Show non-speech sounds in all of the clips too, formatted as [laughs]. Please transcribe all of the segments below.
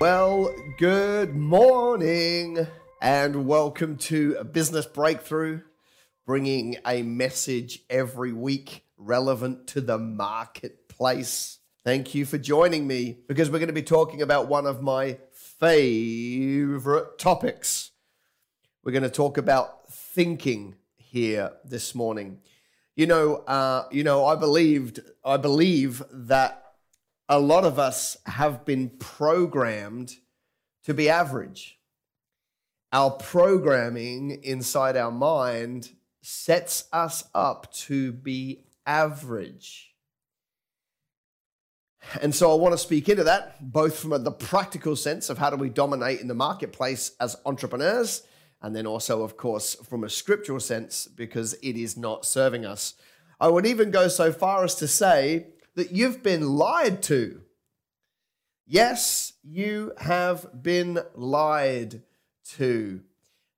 Well, good morning and welcome to a business breakthrough, bringing a message every week relevant to the marketplace. Thank you for joining me because we're going to be talking about one of my favorite topics. We're going to talk about thinking here this morning. You know, uh, you know, I believed, I believe that a lot of us have been programmed to be average. Our programming inside our mind sets us up to be average. And so I want to speak into that, both from the practical sense of how do we dominate in the marketplace as entrepreneurs, and then also, of course, from a scriptural sense, because it is not serving us. I would even go so far as to say that you've been lied to. Yes, you have been lied to.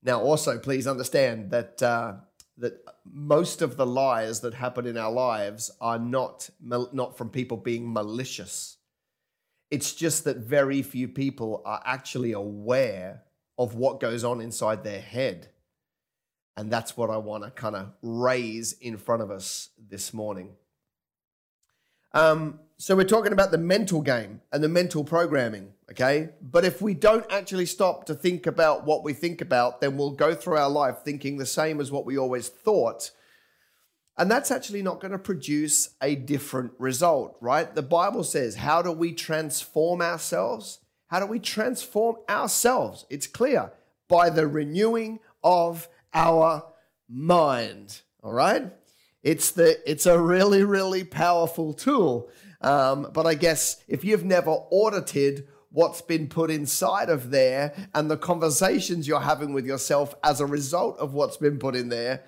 Now, also, please understand that uh, that most of the lies that happen in our lives are not not from people being malicious. It's just that very few people are actually aware of what goes on inside their head. And that's what I want to kind of raise in front of us this morning. Um, so we're talking about the mental game and the mental programming, okay? But if we don't actually stop to think about what we think about, then we'll go through our life thinking the same as what we always thought. And that's actually not going to produce a different result, right? The Bible says, How do we transform ourselves? How do we transform ourselves? It's clear by the renewing of our mind, all right? It's the it's a really really powerful tool. Um, but I guess if you've never audited what's been put inside of there and the conversations you're having with yourself as a result of what's been put in there,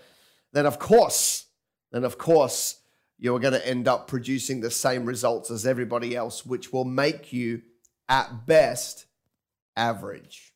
then of course, then of course you're going to end up producing the same results as everybody else, which will make you at best average.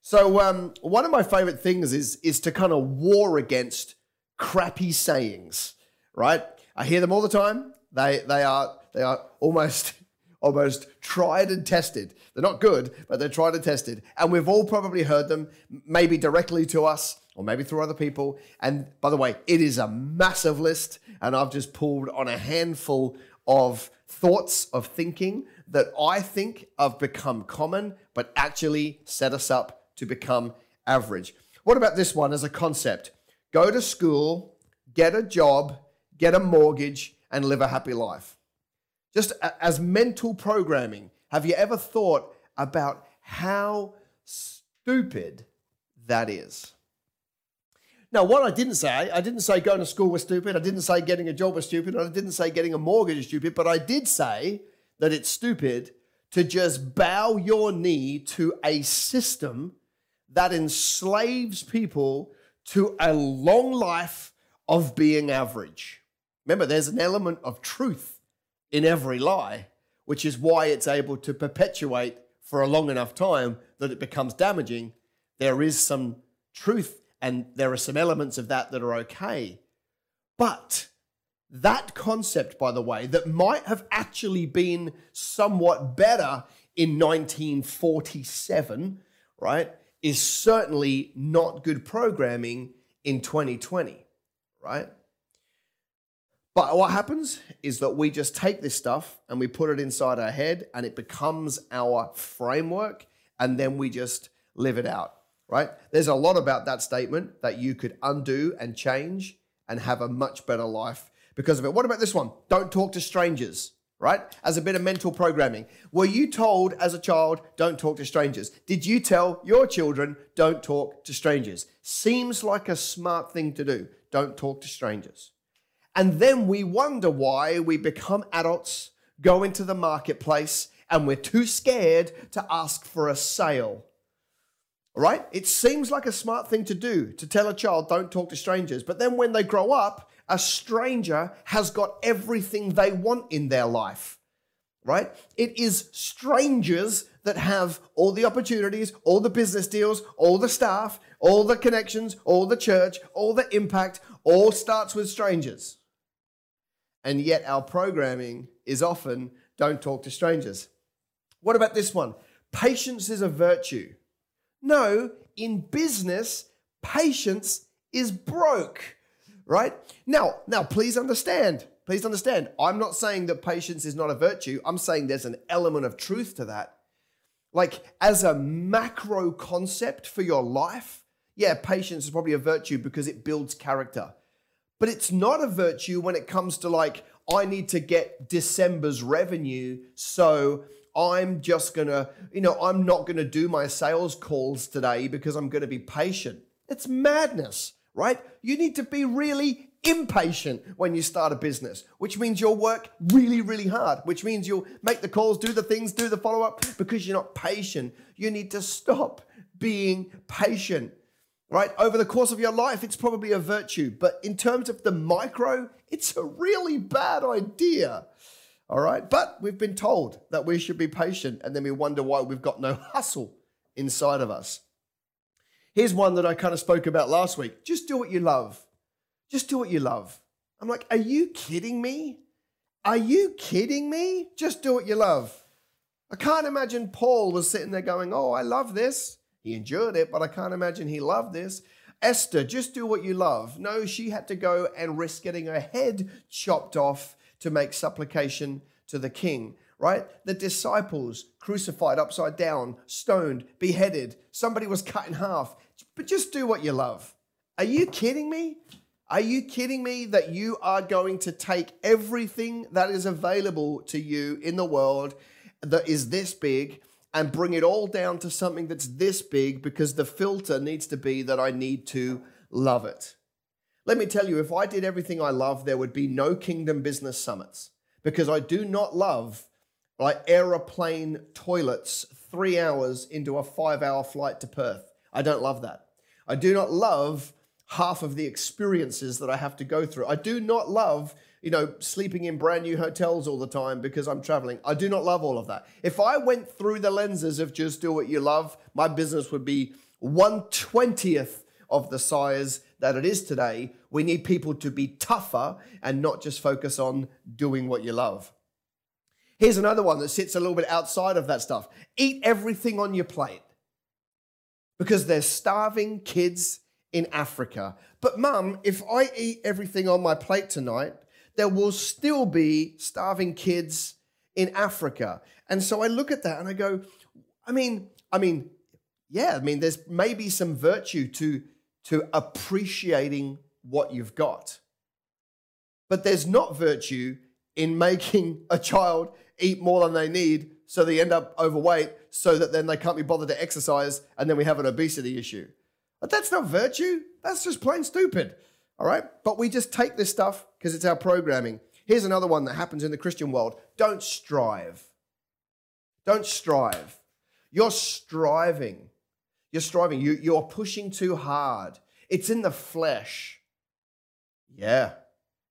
So um, one of my favorite things is is to kind of war against crappy sayings, right? I hear them all the time. They they are they are almost [laughs] almost tried and tested. They're not good, but they're tried and tested. And we've all probably heard them, maybe directly to us or maybe through other people. And by the way, it is a massive list, and I've just pulled on a handful of thoughts of thinking that I think have become common, but actually set us up to become average. What about this one as a concept? Go to school, get a job, get a mortgage, and live a happy life. Just as mental programming, have you ever thought about how stupid that is? Now, what I didn't say, I didn't say going to school was stupid. I didn't say getting a job was stupid. I didn't say getting a mortgage is stupid. But I did say that it's stupid to just bow your knee to a system that enslaves people to a long life of being average. Remember, there's an element of truth in every lie, which is why it's able to perpetuate for a long enough time that it becomes damaging. There is some truth, and there are some elements of that that are okay. But that concept, by the way, that might have actually been somewhat better in 1947, right? Is certainly not good programming in 2020, right? But what happens is that we just take this stuff and we put it inside our head and it becomes our framework and then we just live it out, right? There's a lot about that statement that you could undo and change and have a much better life because of it. What about this one? Don't talk to strangers right? As a bit of mental programming. Were you told as a child, don't talk to strangers? Did you tell your children, don't talk to strangers? Seems like a smart thing to do. Don't talk to strangers. And then we wonder why we become adults, go into the marketplace, and we're too scared to ask for a sale. Right? It seems like a smart thing to do to tell a child, don't talk to strangers. But then when they grow up, a stranger has got everything they want in their life, right? It is strangers that have all the opportunities, all the business deals, all the staff, all the connections, all the church, all the impact, all starts with strangers. And yet our programming is often don't talk to strangers. What about this one? patience is a virtue. No, in business, patience is broke, right? Now, now please understand. Please understand. I'm not saying that patience is not a virtue. I'm saying there's an element of truth to that. Like as a macro concept for your life, yeah, patience is probably a virtue because it builds character. But it's not a virtue when it comes to like, I need to get December's revenue. So I'm just gonna, you know, I'm not gonna do my sales calls today because I'm gonna be patient. It's madness, right? You need to be really impatient when you start a business, which means you'll work really, really hard, which means you'll make the calls, do the things, do the follow up because you're not patient. You need to stop being patient, right? Over the course of your life, it's probably a virtue, but in terms of the micro, it's a really bad idea. All right. But we've been told that we should be patient, and then we wonder why we've got no [laughs] hustle inside of us. Here's one that I kind of spoke about last week just do what you love. Just do what you love. I'm like, are you kidding me? Are you kidding me? Just do what you love. I can't imagine Paul was sitting there going, Oh, I love this. He endured it, but I can't imagine he loved this. Esther, just do what you love. No, she had to go and risk getting her head chopped off to make supplication to the king, right? The disciples crucified upside down, stoned, beheaded. Somebody was cut in half. But just do what you love. Are you kidding me? Are you kidding me that you are going to take everything that is available to you in the world that is this big and bring it all down to something that's this big because the filter needs to be that I need to love it? Let me tell you, if I did everything I love, there would be no Kingdom Business Summits because I do not love like aeroplane toilets three hours into a five hour flight to Perth. I don't love that. I do not love half of the experiences that I have to go through. I do not love, you know, sleeping in brand new hotels all the time because I'm traveling. I do not love all of that. If I went through the lenses of just do what you love, my business would be 120th of the size that it is today. We need people to be tougher and not just focus on doing what you love. Here's another one that sits a little bit outside of that stuff eat everything on your plate because there's starving kids in Africa. But, mum, if I eat everything on my plate tonight, there will still be starving kids in Africa. And so I look at that and I go, I mean, I mean, yeah, I mean, there's maybe some virtue to, to appreciating what you've got. But there's not virtue in making a child eat more than they need so they end up overweight so that then they can't be bothered to exercise and then we have an obesity issue. But that's not virtue. That's just plain stupid. All right? But we just take this stuff because it's our programming. Here's another one that happens in the Christian world don't strive. Don't strive. You're striving. You're striving. You, you're pushing too hard. It's in the flesh. Yeah.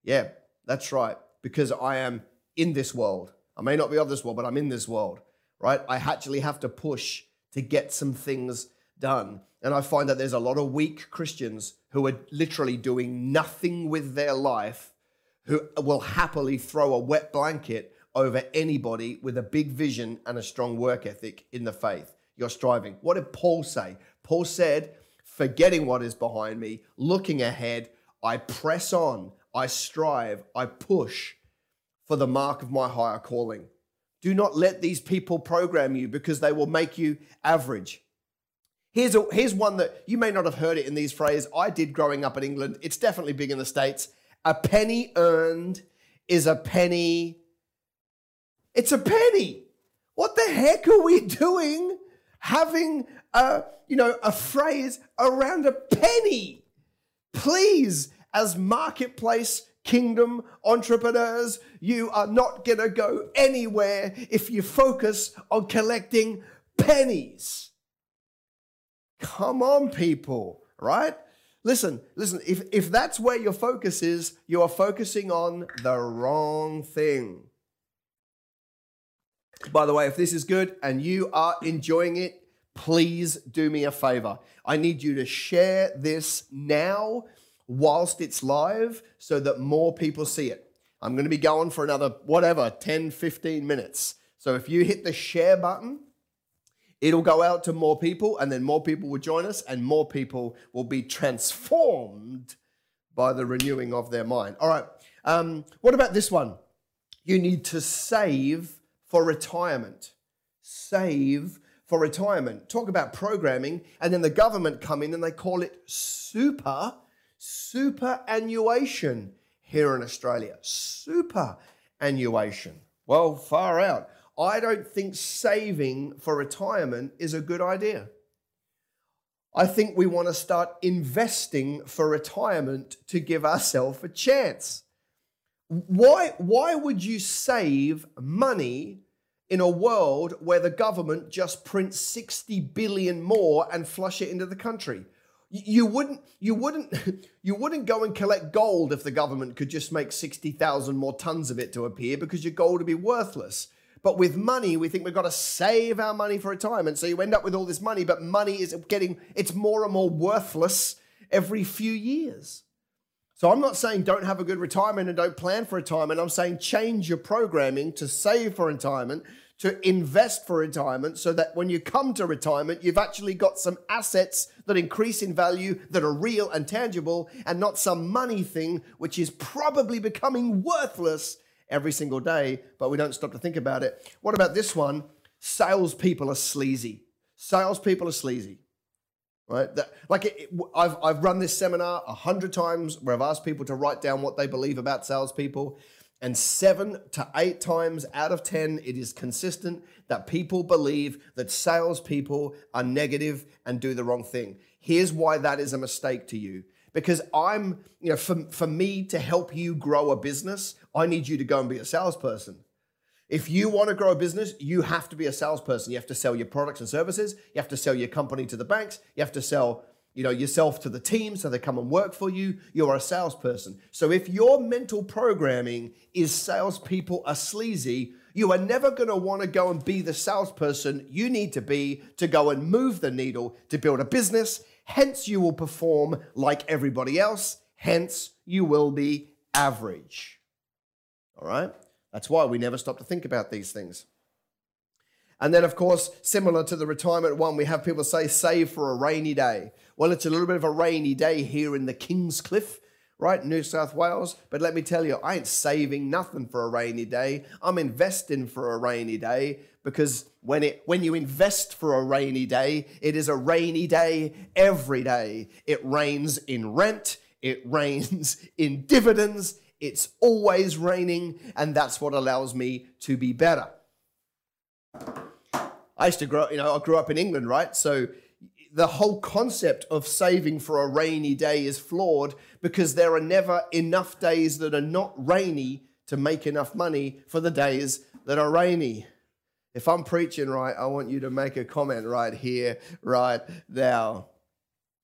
Yeah, that's right. Because I am in this world. I may not be of this world, but I'm in this world, right? I actually have to push to get some things done. And I find that there's a lot of weak Christians who are literally doing nothing with their life who will happily throw a wet blanket over anybody with a big vision and a strong work ethic in the faith. You're striving. What did Paul say? Paul said, forgetting what is behind me, looking ahead, I press on, I strive, I push for the mark of my higher calling. Do not let these people program you because they will make you average. Here's, a, here's one that you may not have heard it in these phrases. I did growing up in England. It's definitely big in the States. A penny earned is a penny. It's a penny. What the heck are we doing having a, you know, a phrase around a penny? Please, as marketplace kingdom entrepreneurs, you are not going to go anywhere if you focus on collecting pennies. Come on, people, right? Listen, listen, if, if that's where your focus is, you are focusing on the wrong thing. By the way, if this is good and you are enjoying it, please do me a favor. I need you to share this now whilst it's live so that more people see it. I'm going to be going for another, whatever, 10, 15 minutes. So if you hit the share button, It'll go out to more people, and then more people will join us, and more people will be transformed by the renewing of their mind. All right. Um, what about this one? You need to save for retirement. Save for retirement. Talk about programming, and then the government come in and they call it super superannuation here in Australia. Superannuation. Well, far out. I don't think saving for retirement is a good idea. I think we want to start investing for retirement to give ourselves a chance. Why, why would you save money in a world where the government just prints 60 billion more and flush it into the country? You wouldn't, you wouldn't, [laughs] you wouldn't go and collect gold if the government could just make 60,000 more tons of it to appear because your gold would be worthless. But with money, we think we've got to save our money for retirement. So you end up with all this money, but money is getting, it's more and more worthless every few years. So I'm not saying don't have a good retirement and don't plan for retirement. I'm saying change your programming to save for retirement, to invest for retirement, so that when you come to retirement, you've actually got some assets that increase in value, that are real and tangible, and not some money thing which is probably becoming worthless every single day, but we don't stop to think about it. What about this one? Salespeople are sleazy. Salespeople are sleazy. Right? That, like it, it, I've, I've run this seminar a hundred times where I've asked people to write down what they believe about salespeople. And seven to eight times out of 10, it is consistent that people believe that salespeople are negative and do the wrong thing. Here's why that is a mistake to you because I'm, you know, for, for me to help you grow a business, I need you to go and be a salesperson. If you want to grow a business, you have to be a salesperson. You have to sell your products and services. You have to sell your company to the banks. You have to sell, you know, yourself to the team so they come and work for you. You're a salesperson. So if your mental programming is salespeople are sleazy, you are never going to want to go and be the salesperson you need to be to go and move the needle to build a business Hence, you will perform like everybody else. Hence, you will be average. All right? That's why we never stop to think about these things. And then, of course, similar to the retirement one, we have people say, save for a rainy day. Well, it's a little bit of a rainy day here in the Kingscliff right? New South Wales. But let me tell you, I ain't saving nothing for a rainy day. I'm investing for a rainy day because when it when you invest for a rainy day, it is a rainy day every day. It rains in rent, it [laughs] rains in dividends, it's always raining, and that's what allows me to be better. I used to grow, you know, I grew up in England, right? So the whole concept of saving for a rainy day is flawed because there are never enough days that are not rainy to make enough money for the days that are rainy. If I'm preaching right, I want you to make a comment right here, right now.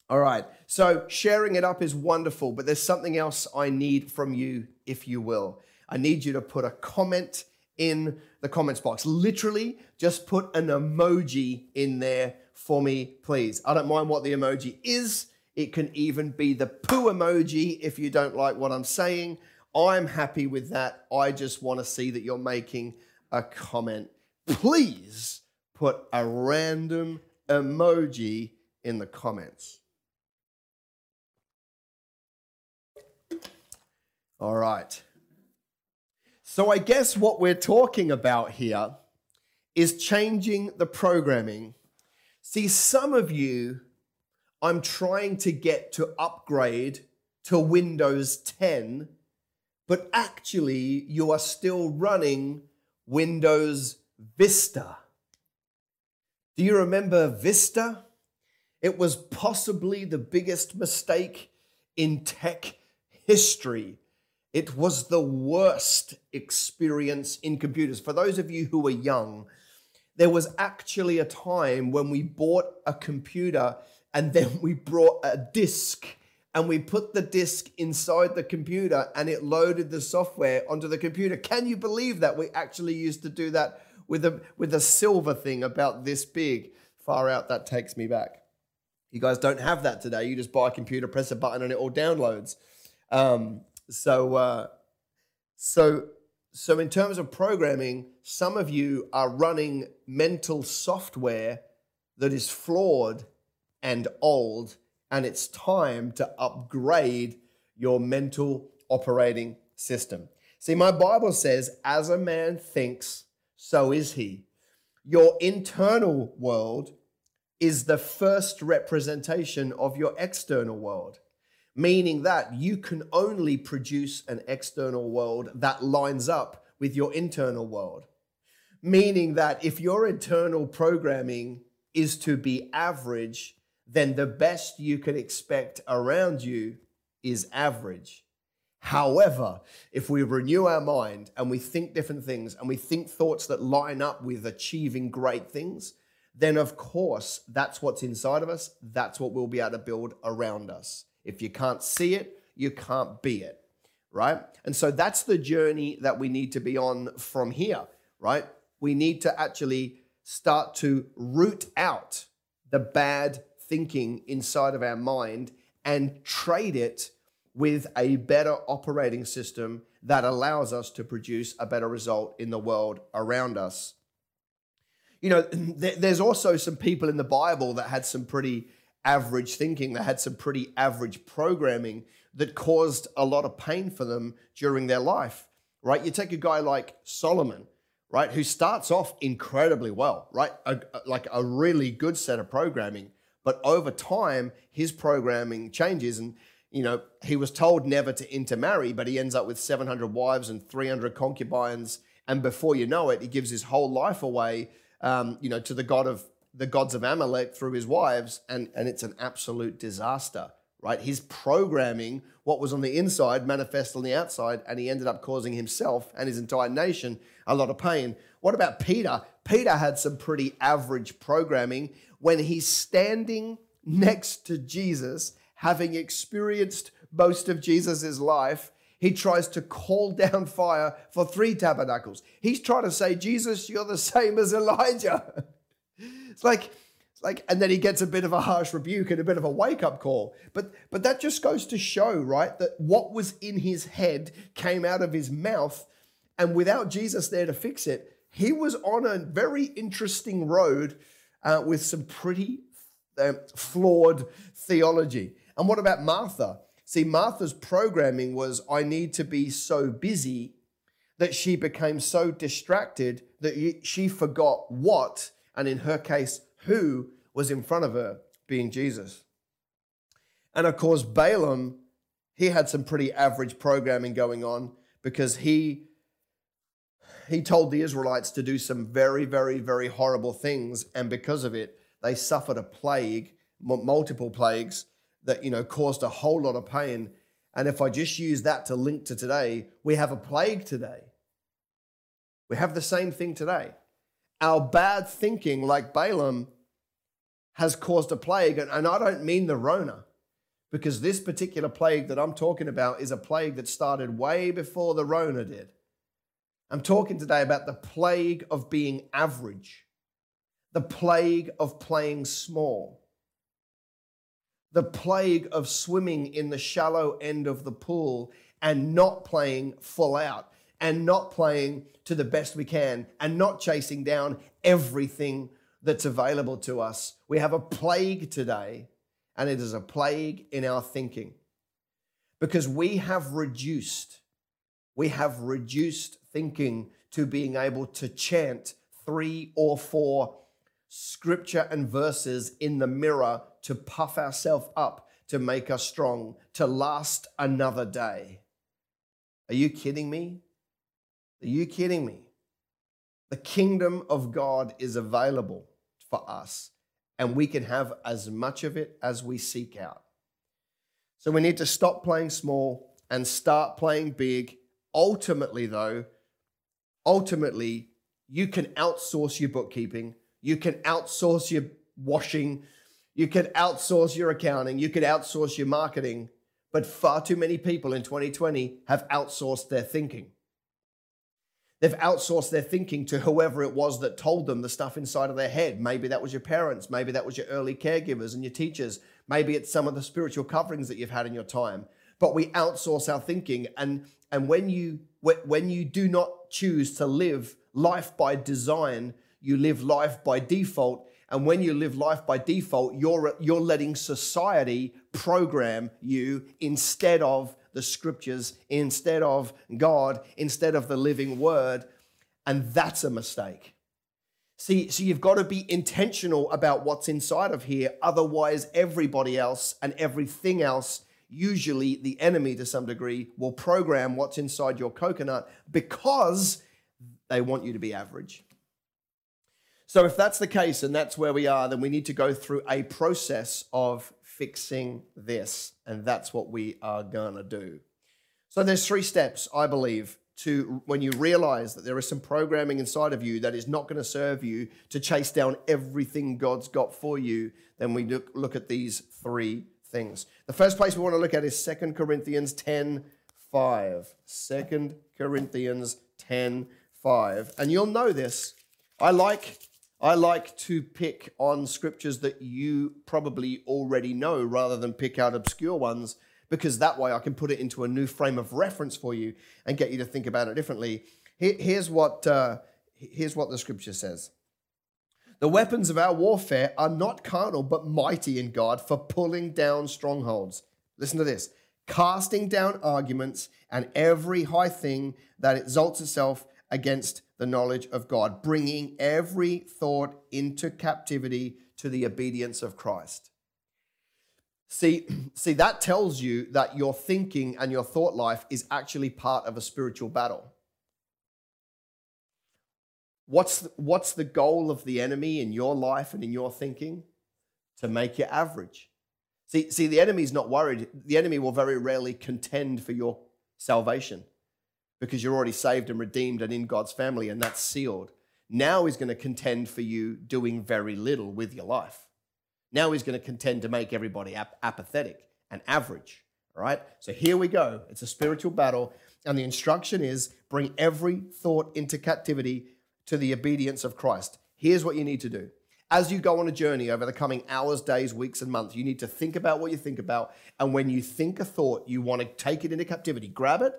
All right, so sharing it up is wonderful, but there's something else I need from you, if you will. I need you to put a comment in the comments box. Literally, just put an emoji in there for me, please. I don't mind what the emoji is. It can even be the poo emoji if you don't like what I'm saying. I'm happy with that. I just want to see that you're making a comment. Please put a random emoji in the comments. All right. So, I guess what we're talking about here is changing the programming See, some of you, I'm trying to get to upgrade to Windows 10, but actually you are still running Windows Vista. Do you remember Vista? It was possibly the biggest mistake in tech history. It was the worst experience in computers. For those of you who are young, there was actually a time when we bought a computer and then we brought a disk and we put the disk inside the computer and it loaded the software onto the computer. Can you believe that? We actually used to do that with a with a silver thing about this big. Far out, that takes me back. You guys don't have that today. You just buy a computer, press a button, and it all downloads. Um, so, uh, so so, in terms of programming, some of you are running mental software that is flawed and old, and it's time to upgrade your mental operating system. See, my Bible says, as a man thinks, so is he. Your internal world is the first representation of your external world, meaning that you can only produce an external world that lines up with your internal world. Meaning that if your internal programming is to be average, then the best you can expect around you is average. However, if we renew our mind and we think different things and we think thoughts that line up with achieving great things, then of course that's what's inside of us. That's what we'll be able to build around us. If you can't see it, you can't be it, right? And so that's the journey that we need to be on from here, right? We need to actually start to root out the bad thinking inside of our mind and trade it with a better operating system that allows us to produce a better result in the world around us. You know, [clears throat] there's also some people in the Bible that had some pretty average thinking, They had some pretty average programming that caused a lot of pain for them during their life, right? You take a guy like Solomon, right, who starts off incredibly well, right? A, like a really good set of programming, but over time, his programming changes. And you know, he was told never to intermarry, but he ends up with 700 wives and 300 concubines. And before you know it, he gives his whole life away, um, you know, to the god of the gods of Amalek through his wives, and and it's an absolute disaster, right? He's programming, what was on the inside, manifest on the outside, and he ended up causing himself and his entire nation a lot of pain. What about Peter? Peter had some pretty average programming when he's standing next to Jesus having experienced most of Jesus' life, he tries to call down fire for three tabernacles. He's trying to say, Jesus, you're the same as Elijah. [laughs] it's like, it's like, and then he gets a bit of a harsh rebuke and a bit of a wake up call. But but that just goes to show, right, that what was in his head came out of his mouth, and without Jesus there to fix it, he was on a very interesting road uh, with some pretty uh, flawed theology. And what about Martha? See, Martha's programming was I need to be so busy that she became so distracted that she forgot what, and in her case, who was in front of her, being Jesus. And of course, Balaam, he had some pretty average programming going on because he he told the Israelites to do some very, very, very horrible things, and because of it, they suffered a plague, multiple plagues, that you know caused a whole lot of pain. And if I just use that to link to today, we have a plague today. We have the same thing today. Our bad thinking, like Balaam, has caused a plague. And I don't mean the Rona, because this particular plague that I'm talking about is a plague that started way before the Rona did. I'm talking today about the plague of being average, the plague of playing small, the plague of swimming in the shallow end of the pool and not playing full out and not playing to the best we can and not chasing down everything that's available to us. We have a plague today, and it is a plague in our thinking because we have reduced, we have reduced thinking to being able to chant three or four scripture and verses in the mirror to puff ourselves up, to make us strong, to last another day. Are you kidding me? Are you kidding me? The kingdom of God is available for us, and we can have as much of it as we seek out. So we need to stop playing small and start playing big. Ultimately, though, ultimately, you can outsource your bookkeeping you can outsource your washing. You can outsource your accounting. You could outsource your marketing. But far too many people in 2020 have outsourced their thinking. They've outsourced their thinking to whoever it was that told them the stuff inside of their head. Maybe that was your parents. Maybe that was your early caregivers and your teachers. Maybe it's some of the spiritual coverings that you've had in your time. But we outsource our thinking. And, and when, you, when you do not choose to live life by design, you live life by default And when you live life by default, you're, you're letting society program you instead of the scriptures, instead of God, instead of the living word. And that's a mistake. See, so you've got to be intentional about what's inside of here. Otherwise, everybody else and everything else, usually the enemy to some degree, will program what's inside your coconut because they want you to be average. So, if that's the case and that's where we are, then we need to go through a process of fixing this. And that's what we are going to do. So, there's three steps, I believe, to when you realize that there is some programming inside of you that is not going to serve you to chase down everything God's got for you, then we look, look at these three things. The first place we want to look at is 2 Corinthians 10 5. 2 Corinthians 10 5. And you'll know this. I like I like to pick on scriptures that you probably already know rather than pick out obscure ones because that way I can put it into a new frame of reference for you and get you to think about it differently. here's what uh, here's what the scripture says. The weapons of our warfare are not carnal, but mighty in God for pulling down strongholds. Listen to this casting down arguments and every high thing that exalts itself against the knowledge of God, bringing every thought into captivity to the obedience of Christ. See, [clears throat] see, that tells you that your thinking and your thought life is actually part of a spiritual battle. What's the, what's the goal of the enemy in your life and in your thinking? To make you average. See, see, the enemy's not worried. The enemy will very rarely contend for your salvation because you're already saved and redeemed and in God's family, and that's sealed. Now he's going to contend for you doing very little with your life. Now he's going to contend to make everybody ap- apathetic and average. All right? So here we go. It's a spiritual battle. And the instruction is bring every thought into captivity to the obedience of Christ. Here's what you need to do. As you go on a journey over the coming hours, days, weeks, and months, you need to think about what you think about. And when you think a thought, you want to take it into captivity, grab it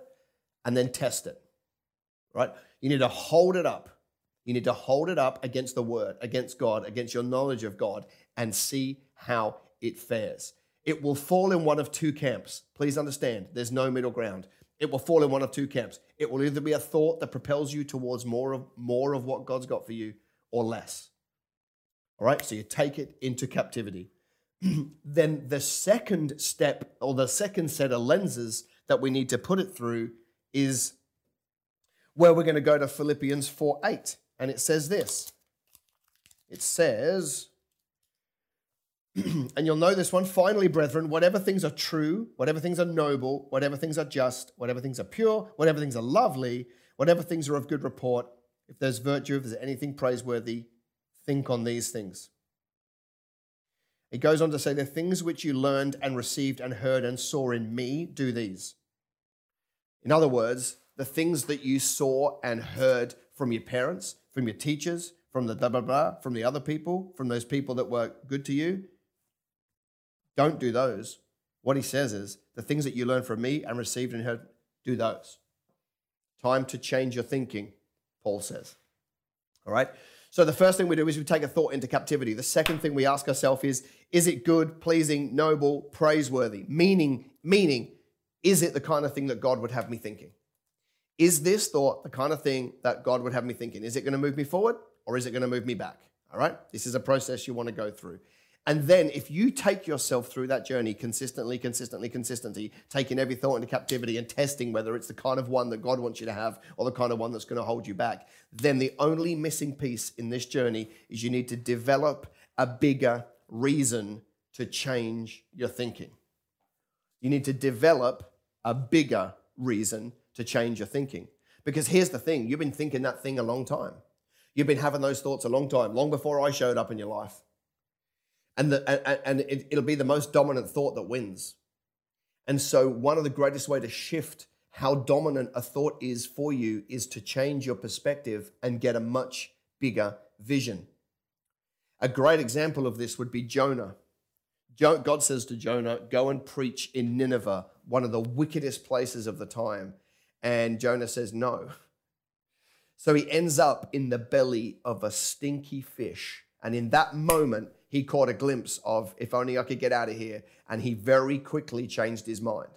and then test it. Right? You need to hold it up. You need to hold it up against the word, against God, against your knowledge of God, and see how it fares. It will fall in one of two camps. Please understand, there's no middle ground. It will fall in one of two camps. It will either be a thought that propels you towards more of more of what God's got for you or less. All right? So you take it into captivity. [clears throat] then the second step or the second set of lenses that we need to put it through is where we're going to go to Philippians 4 8. And it says this. It says, [clears throat] and you'll know this one. Finally, brethren, whatever things are true, whatever things are noble, whatever things are just, whatever things are pure, whatever things are lovely, whatever things are of good report, if there's virtue, if there's anything praiseworthy, think on these things. It goes on to say, The things which you learned and received and heard and saw in me, do these. In other words, the things that you saw and heard from your parents, from your teachers, from the blah, blah, blah, from the other people, from those people that were good to you, don't do those. What he says is the things that you learned from me and received and heard, do those. Time to change your thinking, Paul says. All right? So the first thing we do is we take a thought into captivity. The second thing we ask ourselves is is it good, pleasing, noble, praiseworthy? Meaning, meaning, is it the kind of thing that God would have me thinking? Is this thought the kind of thing that God would have me thinking? Is it going to move me forward or is it going to move me back? All right? This is a process you want to go through. And then if you take yourself through that journey consistently, consistently, consistently, taking every thought into captivity and testing whether it's the kind of one that God wants you to have or the kind of one that's going to hold you back, then the only missing piece in this journey is you need to develop a bigger reason to change your thinking. You need to develop a bigger reason to change your thinking. Because here's the thing you've been thinking that thing a long time. You've been having those thoughts a long time, long before I showed up in your life and, the, and it, it'll be the most dominant thought that wins. And so, one of the greatest way to shift how dominant a thought is for you is to change your perspective and get a much bigger vision. A great example of this would be Jonah. God says to Jonah, Go and preach in Nineveh, one of the wickedest places of the time. And Jonah says, No. So he ends up in the belly of a stinky fish And in that moment, he caught a glimpse of, if only I could get out of here. And he very quickly changed his mind.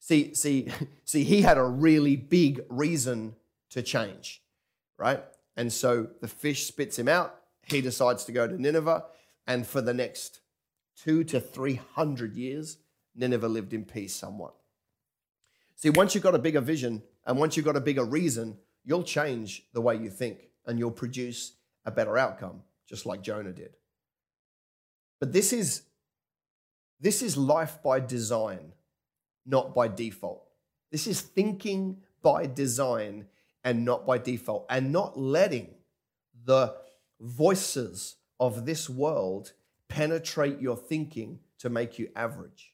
See, see, [laughs] see, he had a really big reason to change, right? And so the fish spits him out. He decides to go to Nineveh. And for the next two to 300 years, Nineveh lived in peace somewhat. See, once you've got a bigger vision and once you've got a bigger reason, you'll change the way you think and you'll produce a better outcome, just like Jonah did. But this is this is life by design, not by default. This is thinking by design and not by default, and not letting the voices of this world penetrate your thinking to make you average.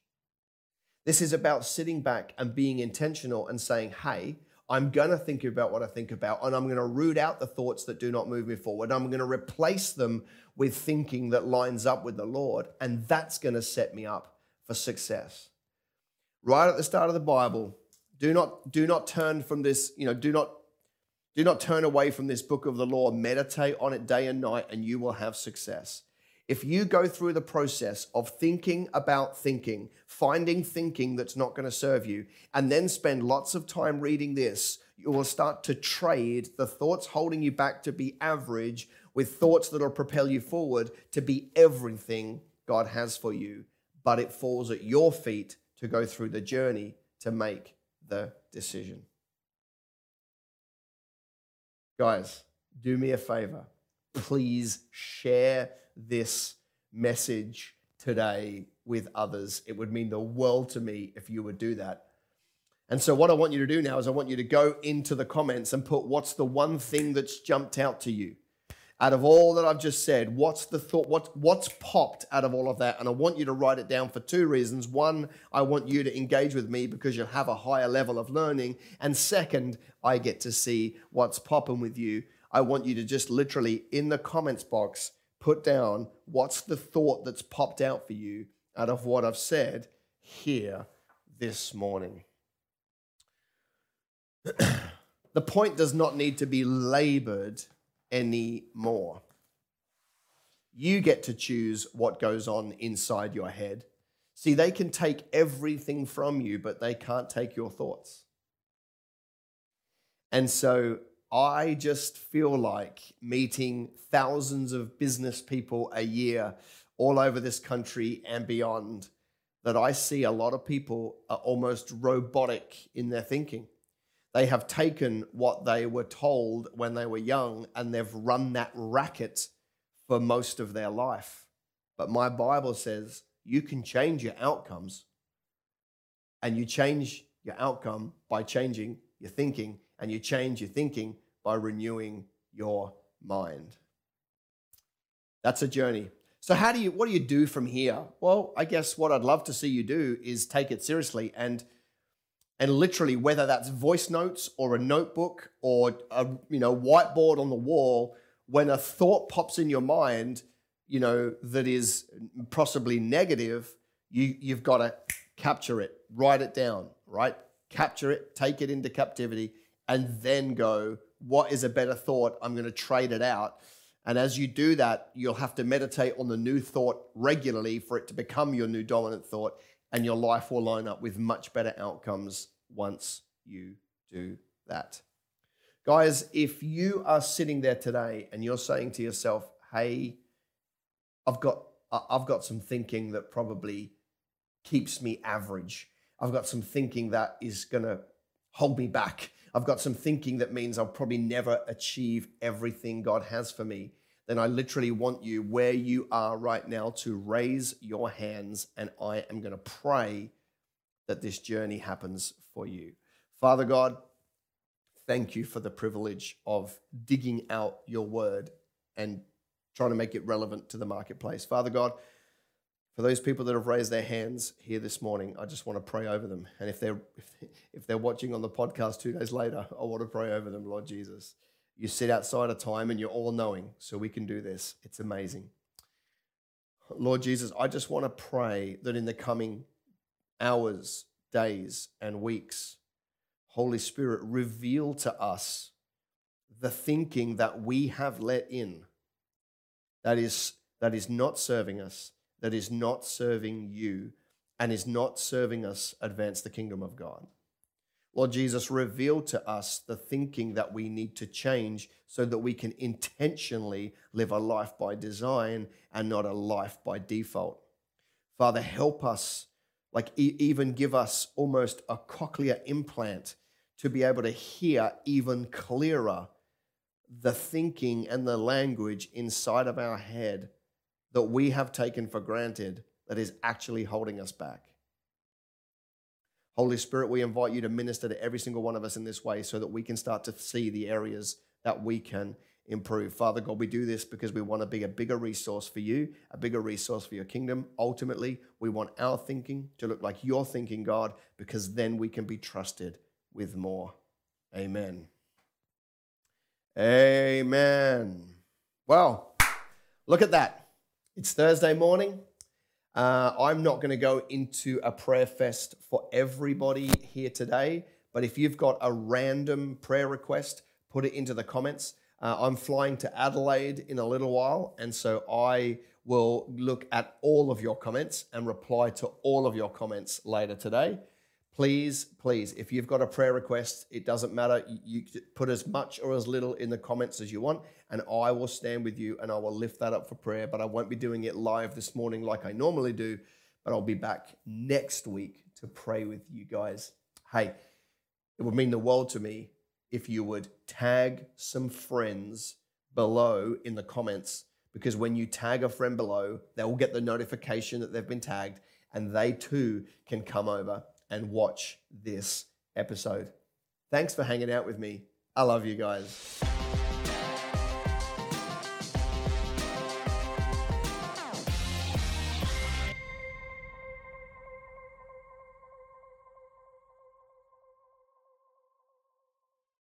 This is about sitting back and being intentional and saying, hey, I'm going to think about what I think about, and I'm going to root out the thoughts that do not move me forward. I'm going to replace them with thinking that lines up with the Lord, and that's going to set me up for success. Right at the start of the Bible, do not do not turn from this, you know, do not do not turn away from this book of the law. Meditate on it day and night, and you will have success. If you go through the process of thinking about thinking, finding thinking that's not going to serve you, and then spend lots of time reading this, you will start to trade the thoughts holding you back to be average with thoughts that will propel you forward to be everything God has for you. But it falls at your feet to go through the journey to make the decision. Guys, do me a favor. Please share this message today with others. It would mean the world to me if you would do that. And so, what I want you to do now is I want you to go into the comments and put what's the one thing that's jumped out to you out of all that I've just said, what's the thought, what, what's popped out of all of that? And I want you to write it down for two reasons. One, I want you to engage with me because you'll have a higher level of learning. And second, I get to see what's popping with you. I want you to just literally in the comments box put down what's the thought that's popped out for you out of what I've said here this morning. [clears throat] the point does not need to be labored anymore. You get to choose what goes on inside your head. See, they can take everything from you, but they can't take your thoughts. And so I just feel like meeting thousands of business people a year all over this country and beyond that I see a lot of people are almost robotic in their thinking. They have taken what they were told when they were young and they've run that racket for most of their life. But my Bible says you can change your outcomes. And you change your outcome by changing your thinking, and you change your thinking by renewing your mind. That's a journey. So how do you what do you do from here? Well, I guess what I'd love to see you do is take it seriously and and literally whether that's voice notes or a notebook or a you know whiteboard on the wall when a thought pops in your mind you know that is possibly negative you you've got to capture it write it down right capture it take it into captivity and then go what is a better thought i'm going to trade it out and as you do that you'll have to meditate on the new thought regularly for it to become your new dominant thought and your life will line up with much better outcomes once you do that. Guys, if you are sitting there today and you're saying to yourself, hey, I've got, I've got some thinking that probably keeps me average. I've got some thinking that is going to hold me back. I've got some thinking that means I'll probably never achieve everything God has for me. Then I literally want you where you are right now to raise your hands and I am going to pray that this journey happens for you. Father God, thank you for the privilege of digging out your word and trying to make it relevant to the marketplace. Father God, for those people that have raised their hands here this morning, I just want to pray over them. And if they're if they're watching on the podcast two days later, [laughs] I want to pray over them, Lord Jesus. You sit outside of time and you're all knowing, so we can do this. It's amazing. Lord Jesus, I just want to pray that in the coming hours, days, and weeks, Holy Spirit, reveal to us the thinking that we have let in that is that is not serving us, that is not serving you, and is not serving us advance the kingdom of God. Lord Jesus, reveal to us the thinking that we need to change so that we can intentionally live a life by design and not a life by default. Father, help us, like even give us almost a cochlear implant to be able to hear even clearer the thinking and the language inside of our head that we have taken for granted that is actually holding us back. Holy Spirit, we invite you to minister to every single one of us in this way so that we can start to see the areas that we can improve. Father God, we do this because we want to be a bigger resource for you, a bigger resource for your kingdom. Ultimately, we want our thinking to look like your thinking, God, because then we can be trusted with more. Amen. Amen. Well, look at that. It's Thursday morning. Uh, I'm not going to go into a prayer fest for everybody here today, but if you've got a random prayer request, put it into the comments. Uh, I'm flying to Adelaide in a little while, and so I will look at all of your comments and reply to all of your comments later today. Please, please, if you've got a prayer request, it doesn't matter. You put as much or as little in the comments as you want, and I will stand with you and I will lift that up for prayer. But I won't be doing it live this morning like I normally do, but I'll be back next week to pray with you guys. Hey, it would mean the world to me if you would tag some friends below in the comments, because when you tag a friend below, they will get the notification that they've been tagged and they too can come over and watch this episode. Thanks for hanging out with me. I love you guys.